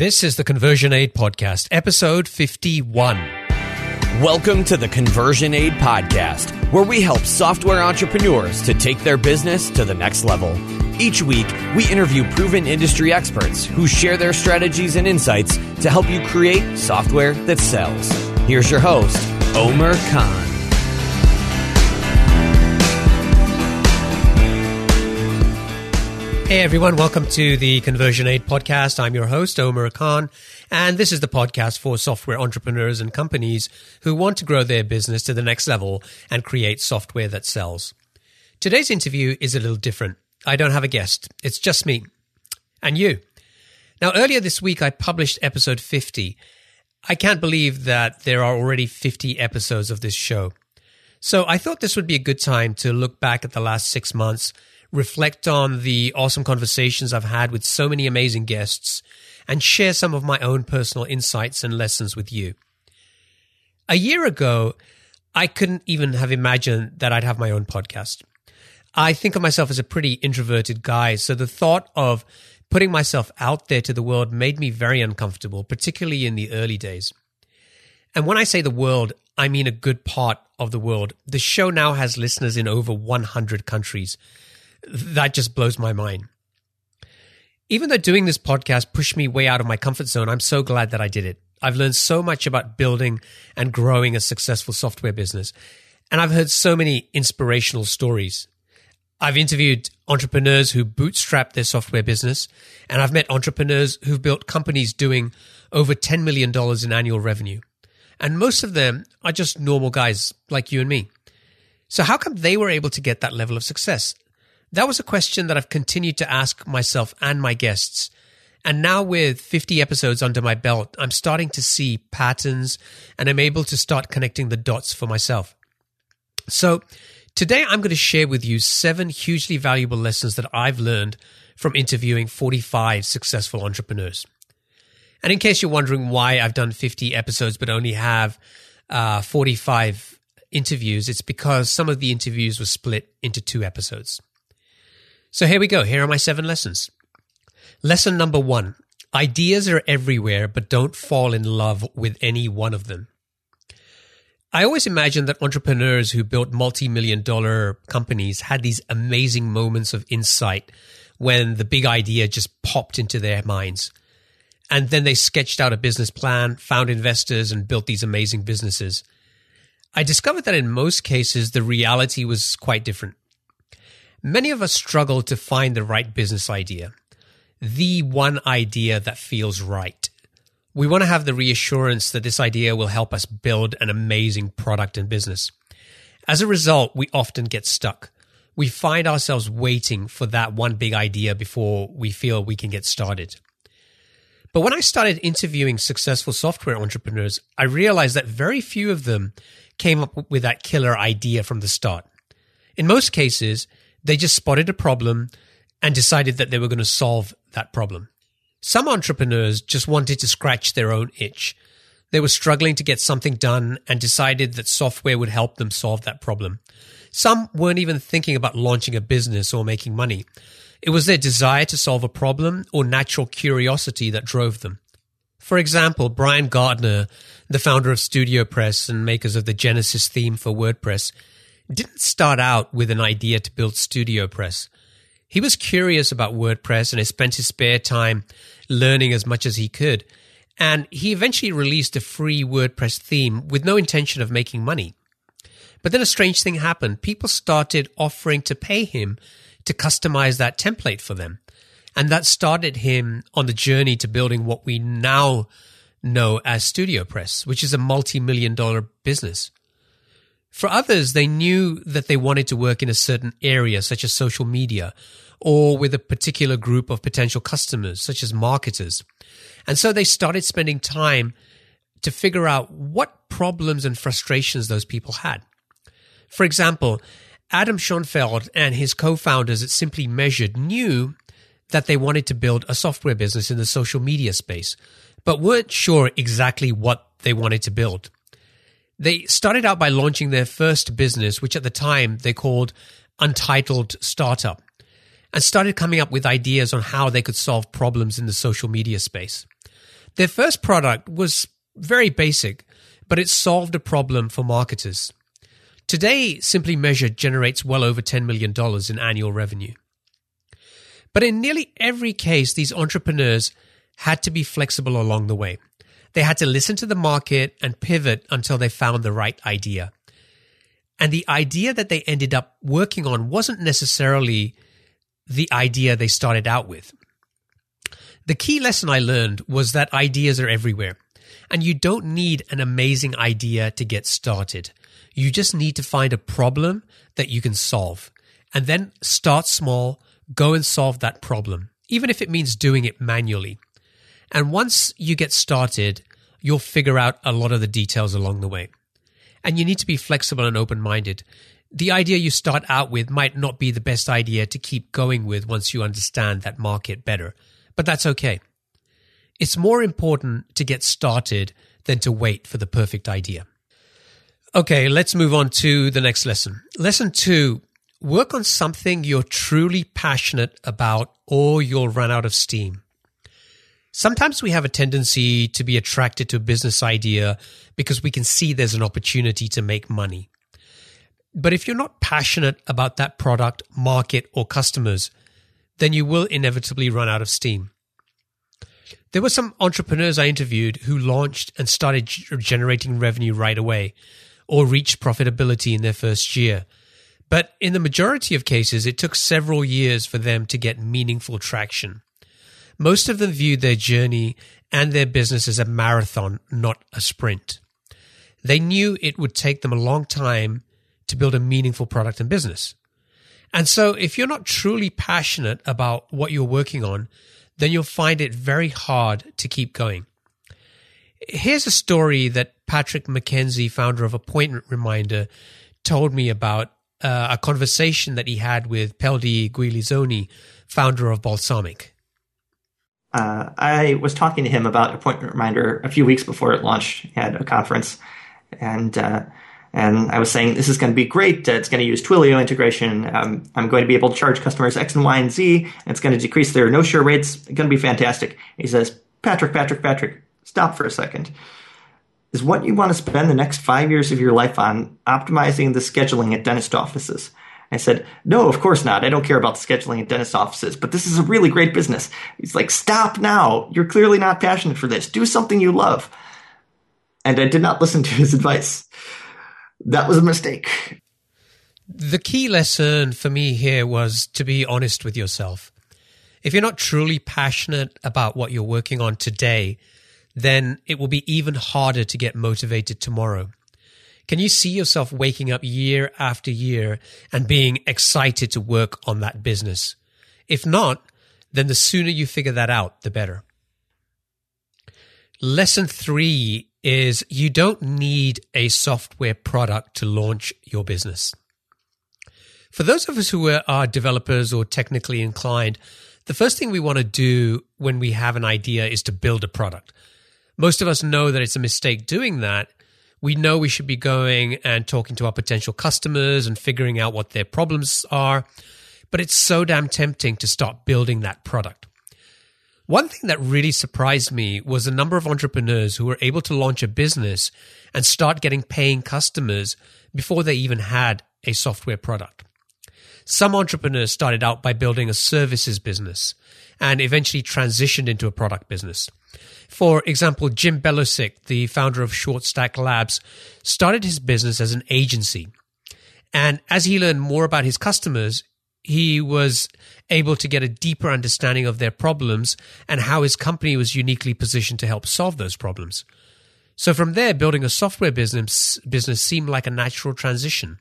This is the Conversion Aid Podcast, episode 51. Welcome to the Conversion Aid Podcast, where we help software entrepreneurs to take their business to the next level. Each week, we interview proven industry experts who share their strategies and insights to help you create software that sells. Here's your host, Omer Khan. Hey everyone, welcome to the Conversion Aid Podcast. I'm your host, Omer Khan, and this is the podcast for software entrepreneurs and companies who want to grow their business to the next level and create software that sells. Today's interview is a little different. I don't have a guest. It's just me and you. Now, earlier this week, I published episode 50. I can't believe that there are already 50 episodes of this show. So I thought this would be a good time to look back at the last six months reflect on the awesome conversations I've had with so many amazing guests, and share some of my own personal insights and lessons with you. A year ago, I couldn't even have imagined that I'd have my own podcast. I think of myself as a pretty introverted guy, so the thought of putting myself out there to the world made me very uncomfortable, particularly in the early days. And when I say the world, I mean a good part of the world. The show now has listeners in over 100 countries that just blows my mind. Even though doing this podcast pushed me way out of my comfort zone, I'm so glad that I did it. I've learned so much about building and growing a successful software business. And I've heard so many inspirational stories. I've interviewed entrepreneurs who bootstrapped their software business, and I've met entrepreneurs who've built companies doing over $10 million in annual revenue. And most of them are just normal guys like you and me. So how come they were able to get that level of success? That was a question that I've continued to ask myself and my guests. And now with 50 episodes under my belt, I'm starting to see patterns and I'm able to start connecting the dots for myself. So today I'm going to share with you seven hugely valuable lessons that I've learned from interviewing 45 successful entrepreneurs. And in case you're wondering why I've done 50 episodes but only have uh, 45 interviews, it's because some of the interviews were split into two episodes. So here we go. Here are my seven lessons. Lesson number one ideas are everywhere, but don't fall in love with any one of them. I always imagined that entrepreneurs who built multi million dollar companies had these amazing moments of insight when the big idea just popped into their minds. And then they sketched out a business plan, found investors, and built these amazing businesses. I discovered that in most cases, the reality was quite different. Many of us struggle to find the right business idea, the one idea that feels right. We want to have the reassurance that this idea will help us build an amazing product and business. As a result, we often get stuck. We find ourselves waiting for that one big idea before we feel we can get started. But when I started interviewing successful software entrepreneurs, I realized that very few of them came up with that killer idea from the start. In most cases, they just spotted a problem and decided that they were going to solve that problem. Some entrepreneurs just wanted to scratch their own itch. They were struggling to get something done and decided that software would help them solve that problem. Some weren't even thinking about launching a business or making money. It was their desire to solve a problem or natural curiosity that drove them. For example, Brian Gardner, the founder of StudioPress and makers of the Genesis theme for WordPress, didn't start out with an idea to build StudioPress. He was curious about WordPress and he spent his spare time learning as much as he could. And he eventually released a free WordPress theme with no intention of making money. But then a strange thing happened. People started offering to pay him to customize that template for them. And that started him on the journey to building what we now know as StudioPress, which is a multi million dollar business. For others, they knew that they wanted to work in a certain area, such as social media, or with a particular group of potential customers, such as marketers. And so they started spending time to figure out what problems and frustrations those people had. For example, Adam Schoenfeld and his co-founders at Simply Measured knew that they wanted to build a software business in the social media space, but weren't sure exactly what they wanted to build. They started out by launching their first business, which at the time they called Untitled Startup, and started coming up with ideas on how they could solve problems in the social media space. Their first product was very basic, but it solved a problem for marketers. Today, Simply Measured generates well over $10 million in annual revenue. But in nearly every case, these entrepreneurs had to be flexible along the way. They had to listen to the market and pivot until they found the right idea. And the idea that they ended up working on wasn't necessarily the idea they started out with. The key lesson I learned was that ideas are everywhere, and you don't need an amazing idea to get started. You just need to find a problem that you can solve, and then start small, go and solve that problem, even if it means doing it manually. And once you get started, you'll figure out a lot of the details along the way. And you need to be flexible and open minded. The idea you start out with might not be the best idea to keep going with once you understand that market better but that's okay. It's more important to get started than to wait for the perfect idea. Okay, let's move on to the next lesson. Lesson two work on something you're truly passionate about or you'll run out of steam. Sometimes we have a tendency to be attracted to a business idea because we can see there's an opportunity to make money. But if you're not passionate about that product, market, or customers, then you will inevitably run out of steam. There were some entrepreneurs I interviewed who launched and started generating revenue right away or reached profitability in their first year. But in the majority of cases, it took several years for them to get meaningful traction. Most of them viewed their journey and their business as a marathon, not a sprint. They knew it would take them a long time to build a meaningful product and business. And so if you're not truly passionate about what you're working on, then you'll find it very hard to keep going. Here's a story that Patrick McKenzie, founder of Appointment Reminder, told me about uh, a conversation that he had with Peldi Guilizzoni, founder of Balsamiq. Uh, I was talking to him about Appointment Reminder a few weeks before it launched at a conference, and uh, and I was saying, this is going to be great. It's going to use Twilio integration. Um, I'm going to be able to charge customers X and Y and Z. And it's going to decrease their no share rates. It's going to be fantastic. He says, Patrick, Patrick, Patrick, stop for a second. Is what you want to spend the next five years of your life on optimizing the scheduling at dentist offices? I said, no, of course not. I don't care about the scheduling at dentist offices, but this is a really great business. He's like, stop now. You're clearly not passionate for this. Do something you love. And I did not listen to his advice that was a mistake. The key lesson for me here was to be honest with yourself. If you're not truly passionate about what you're working on today, then it will be even harder to get motivated tomorrow. Can you see yourself waking up year after year and being excited to work on that business? If not, then the sooner you figure that out, the better. Lesson three is you don't need a software product to launch your business. For those of us who are developers or technically inclined, the first thing we want to do when we have an idea is to build a product. Most of us know that it's a mistake doing that. We know we should be going and talking to our potential customers and figuring out what their problems are, but it's so damn tempting to start building that product. One thing that really surprised me was the number of entrepreneurs who were able to launch a business and start getting paying customers before they even had a software product. Some entrepreneurs started out by building a services business and eventually transitioned into a product business. For example, Jim Belosic, the founder of Short Stack Labs, started his business as an agency. And as he learned more about his customers, he was able to get a deeper understanding of their problems and how his company was uniquely positioned to help solve those problems. So from there, building a software business business seemed like a natural transition.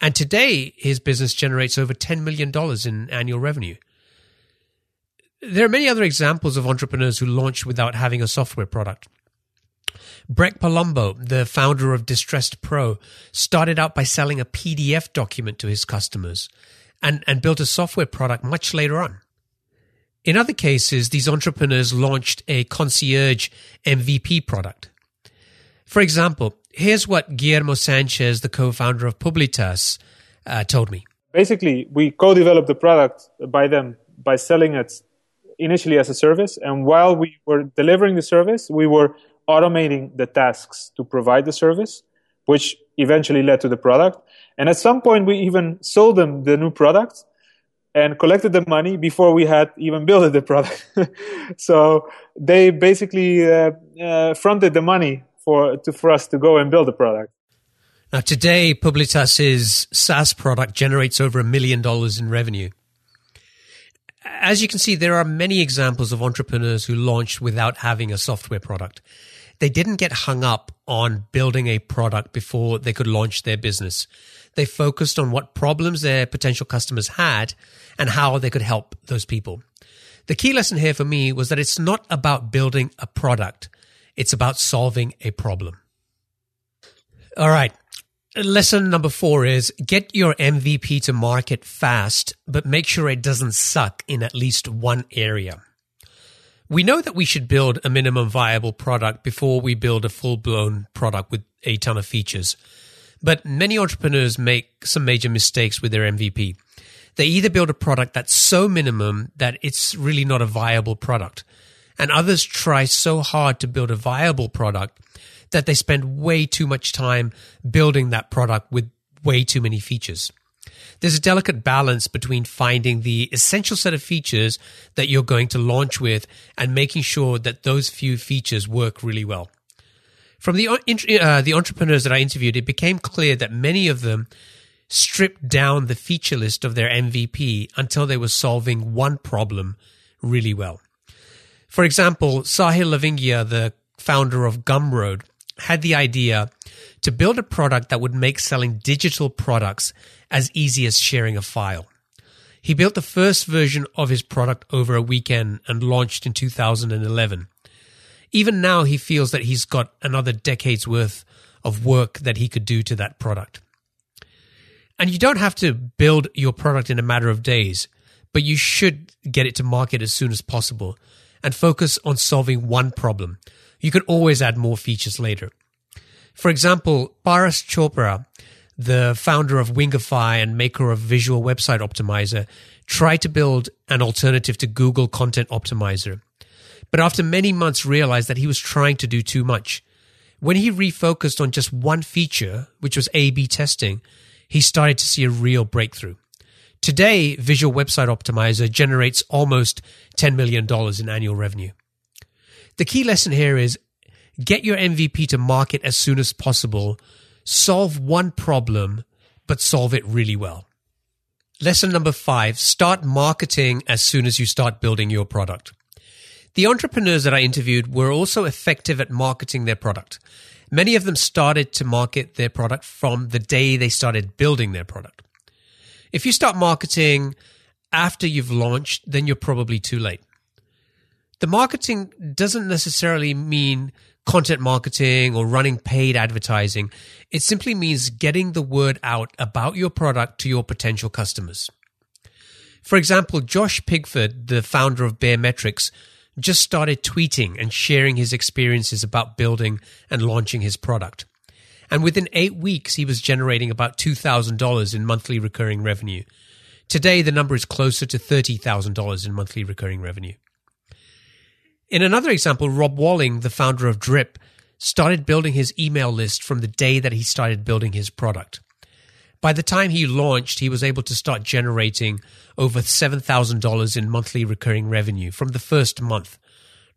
And today, his business generates over $10 million in annual revenue. There are many other examples of entrepreneurs who launched without having a software product. Breck Palumbo, the founder of Distressed Pro, started out by selling a PDF document to his customers and, and built a software product much later on. In other cases, these entrepreneurs launched a concierge MVP product. For example, here's what Guillermo Sanchez, the co-founder of Publitas, uh, told me. Basically, we co-developed the product by them by selling it initially as a service, and while we were delivering the service, we were automating the tasks to provide the service, which eventually led to the product. And at some point, we even sold them the new product and collected the money before we had even built the product. so they basically uh, uh, fronted the money for to, for us to go and build the product. Now, today, Publitas's SaaS product generates over a million dollars in revenue. As you can see, there are many examples of entrepreneurs who launched without having a software product. They didn't get hung up on building a product before they could launch their business. They focused on what problems their potential customers had and how they could help those people. The key lesson here for me was that it's not about building a product. It's about solving a problem. All right. Lesson number four is get your MVP to market fast, but make sure it doesn't suck in at least one area. We know that we should build a minimum viable product before we build a full blown product with a ton of features. But many entrepreneurs make some major mistakes with their MVP. They either build a product that's so minimum that it's really not a viable product, and others try so hard to build a viable product that they spend way too much time building that product with way too many features. There's a delicate balance between finding the essential set of features that you're going to launch with and making sure that those few features work really well. From the, uh, the entrepreneurs that I interviewed, it became clear that many of them stripped down the feature list of their MVP until they were solving one problem really well. For example, Sahil Lavingia, the founder of Gumroad, had the idea to build a product that would make selling digital products as easy as sharing a file. He built the first version of his product over a weekend and launched in 2011. Even now, he feels that he's got another decade's worth of work that he could do to that product. And you don't have to build your product in a matter of days, but you should get it to market as soon as possible and focus on solving one problem you can always add more features later. For example, Paras Chopra, the founder of Wingify and maker of Visual Website Optimizer, tried to build an alternative to Google Content Optimizer. But after many months realized that he was trying to do too much. When he refocused on just one feature, which was A-B testing, he started to see a real breakthrough. Today, Visual Website Optimizer generates almost $10 million in annual revenue. The key lesson here is get your MVP to market as soon as possible, solve one problem, but solve it really well. Lesson number five start marketing as soon as you start building your product. The entrepreneurs that I interviewed were also effective at marketing their product. Many of them started to market their product from the day they started building their product. If you start marketing after you've launched, then you're probably too late the marketing doesn't necessarily mean content marketing or running paid advertising. It simply means getting the word out about your product to your potential customers. For example, Josh Pigford, the founder of Baremetrics, just started tweeting and sharing his experiences about building and launching his product. And within eight weeks, he was generating about $2,000 in monthly recurring revenue. Today, the number is closer to $30,000 in monthly recurring revenue. In another example, Rob Walling, the founder of Drip, started building his email list from the day that he started building his product. By the time he launched, he was able to start generating over $7,000 in monthly recurring revenue from the first month.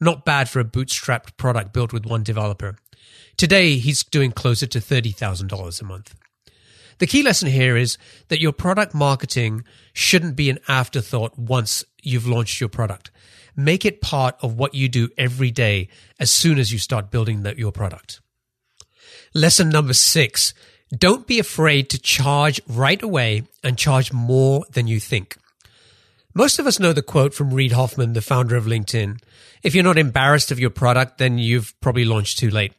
Not bad for a bootstrapped product built with one developer. Today, he's doing closer to $30,000 a month. The key lesson here is that your product marketing shouldn't be an afterthought once you've launched your product. Make it part of what you do every day as soon as you start building the, your product. Lesson number six. Don't be afraid to charge right away and charge more than you think. Most of us know the quote from Reid Hoffman, the founder of LinkedIn. If you're not embarrassed of your product, then you've probably launched too late.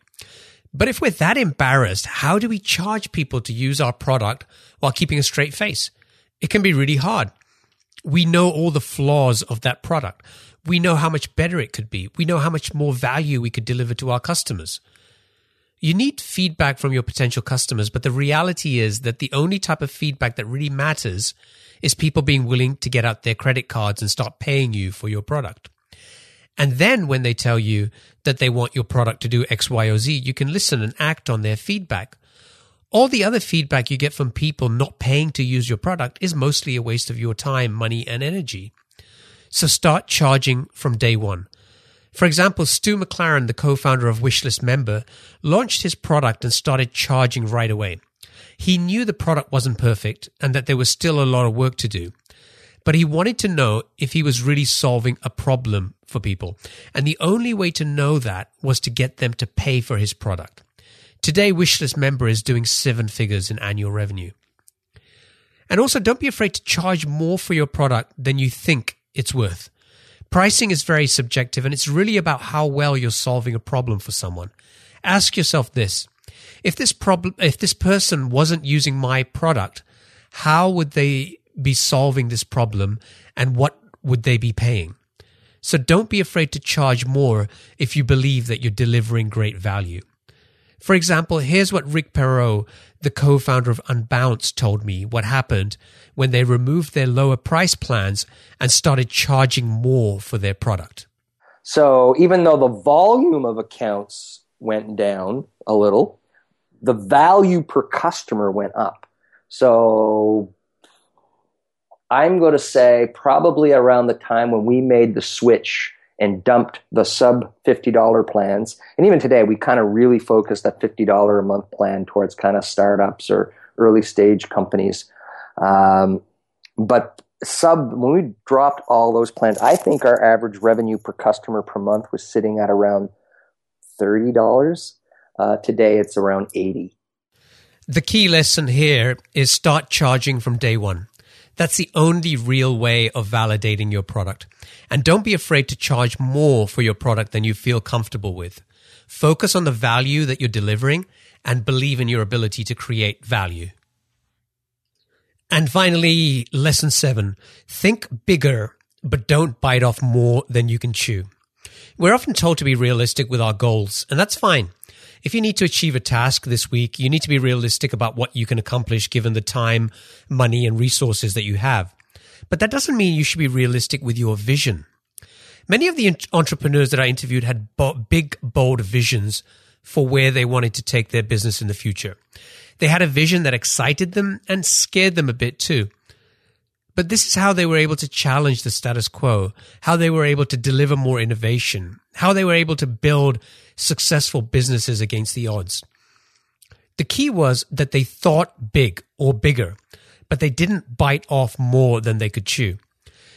But if we're that embarrassed, how do we charge people to use our product while keeping a straight face? It can be really hard. We know all the flaws of that product we know how much better it could be. We know how much more value we could deliver to our customers. You need feedback from your potential customers, but the reality is that the only type of feedback that really matters is people being willing to get out their credit cards and start paying you for your product. And then when they tell you that they want your product to do X, Y, or Z, you can listen and act on their feedback. All the other feedback you get from people not paying to use your product is mostly a waste of your time, money, and energy. So start charging from day one. For example, Stu McLaren, the co-founder of Wishlist Member, launched his product and started charging right away. He knew the product wasn't perfect and that there was still a lot of work to do. But he wanted to know if he was really solving a problem for people. And the only way to know that was to get them to pay for his product. Today, Wishlist Member is doing seven figures in annual revenue. And also, don't be afraid to charge more for your product than you think it's worth. Pricing is very subjective and it's really about how well you're solving a problem for someone. Ask yourself this. If this problem, if this person wasn't using my product, how would they be solving this problem and what would they be paying? So don't be afraid to charge more if you believe that you're delivering great value. For example, here's what Rick Perreault, the co-founder of Unbounce, told me what happened when they removed their lower price plans and started charging more for their product. So even though the volume of accounts went down a little, the value per customer went up. So I'm going to say probably around the time when we made the switch and dumped the sub $50 plans. And even today, we kind of really focus that $50 a month plan towards kind of startups or early stage companies. Um, but sub, when we dropped all those plans, I think our average revenue per customer per month was sitting at around $30. Uh, today, it's around 80. The key lesson here is start charging from day one. That's the only real way of validating your product. And don't be afraid to charge more for your product than you feel comfortable with. Focus on the value that you're delivering and believe in your ability to create value. And finally, lesson seven, think bigger, but don't bite off more than you can chew. We're often told to be realistic with our goals, and that's fine. If you need to achieve a task this week, you need to be realistic about what you can accomplish given the time, money, and resources that you have. But that doesn't mean you should be realistic with your vision. Many of the entrepreneurs that I interviewed had big, bold visions for where they wanted to take their business in the future. They had a vision that excited them and scared them a bit too. But this is how they were able to challenge the status quo, how they were able to deliver more innovation, how they were able to build successful businesses against the odds. The key was that they thought big or bigger, but they didn't bite off more than they could chew.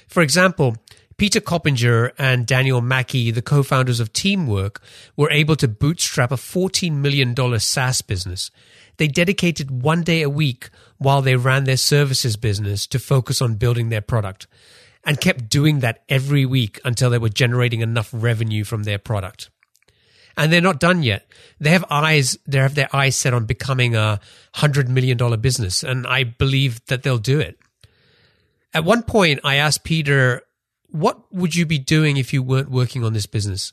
For example, Peter Coppinger and Daniel Mackey, the co-founders of Teamwork, were able to bootstrap a $14 million SaaS business. They dedicated one day a week while they ran their services business to focus on building their product and kept doing that every week until they were generating enough revenue from their product. And they're not done yet. They have eyes, they have their eyes set on becoming a hundred million dollar business. And I believe that they'll do it. At one point, I asked Peter, what would you be doing if you weren't working on this business?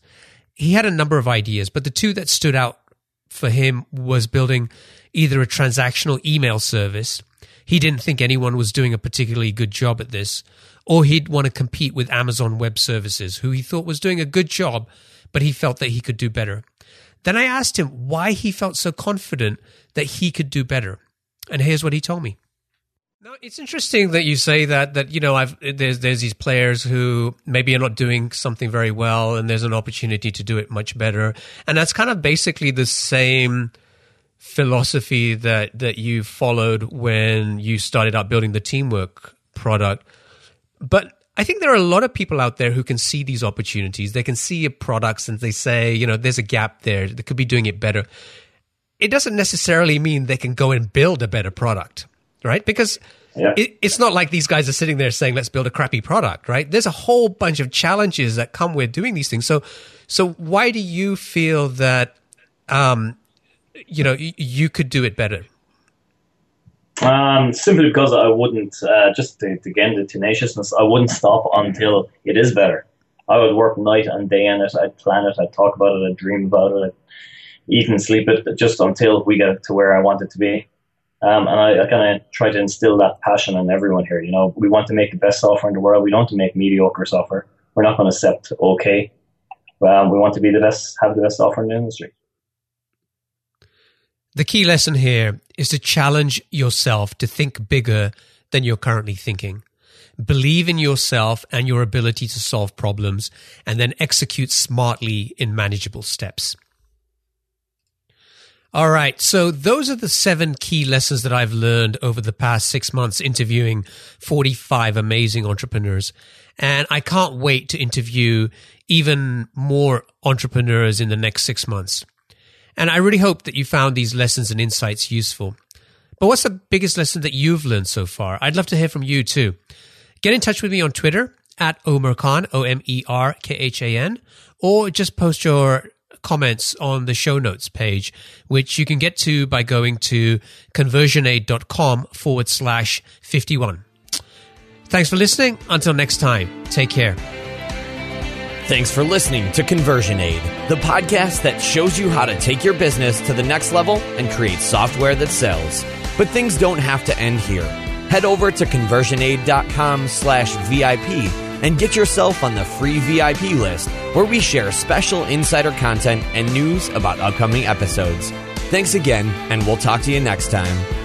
He had a number of ideas, but the two that stood out for him was building either a transactional email service. He didn't think anyone was doing a particularly good job at this, or he'd want to compete with Amazon Web Services, who he thought was doing a good job, but he felt that he could do better. Then I asked him why he felt so confident that he could do better. And here's what he told me. Now, it's interesting that you say that that you know I've there's there's these players who maybe are not doing something very well and there's an opportunity to do it much better. And that's kind of basically the same philosophy that that you followed when you started out building the teamwork product. But I think there are a lot of people out there who can see these opportunities. They can see your products and they say, you know, there's a gap there. They could be doing it better. It doesn't necessarily mean they can go and build a better product, right? Because yeah. it, it's not like these guys are sitting there saying, let's build a crappy product, right? There's a whole bunch of challenges that come with doing these things. So, so why do you feel that, um, you know, you could do it better? Um, simply because I wouldn't, uh, just to, again, the tenaciousness, I wouldn't stop until it is better. I would work night and day on it. I'd plan it. I'd talk about it. I'd dream about it. I'd eat and sleep it just until we get to where I want it to be. Um, and I, I kind of try to instill that passion in everyone here. You know, we want to make the best software in the world. We don't want to make mediocre software. We're not going to accept okay. um, we want to be the best, have the best software in the industry. The key lesson here is to challenge yourself to think bigger than you're currently thinking. Believe in yourself and your ability to solve problems and then execute smartly in manageable steps. All right. So those are the seven key lessons that I've learned over the past six months interviewing 45 amazing entrepreneurs. And I can't wait to interview even more entrepreneurs in the next six months. And I really hope that you found these lessons and insights useful. But what's the biggest lesson that you've learned so far? I'd love to hear from you too. Get in touch with me on Twitter at Omer Khan, O M E R K H A N, or just post your comments on the show notes page, which you can get to by going to conversionaid.com forward slash 51. Thanks for listening. Until next time, take care. Thanks for listening to Conversion Aid, the podcast that shows you how to take your business to the next level and create software that sells. But things don't have to end here. Head over to conversionaid.com slash VIP and get yourself on the free VIP list where we share special insider content and news about upcoming episodes. Thanks again, and we'll talk to you next time.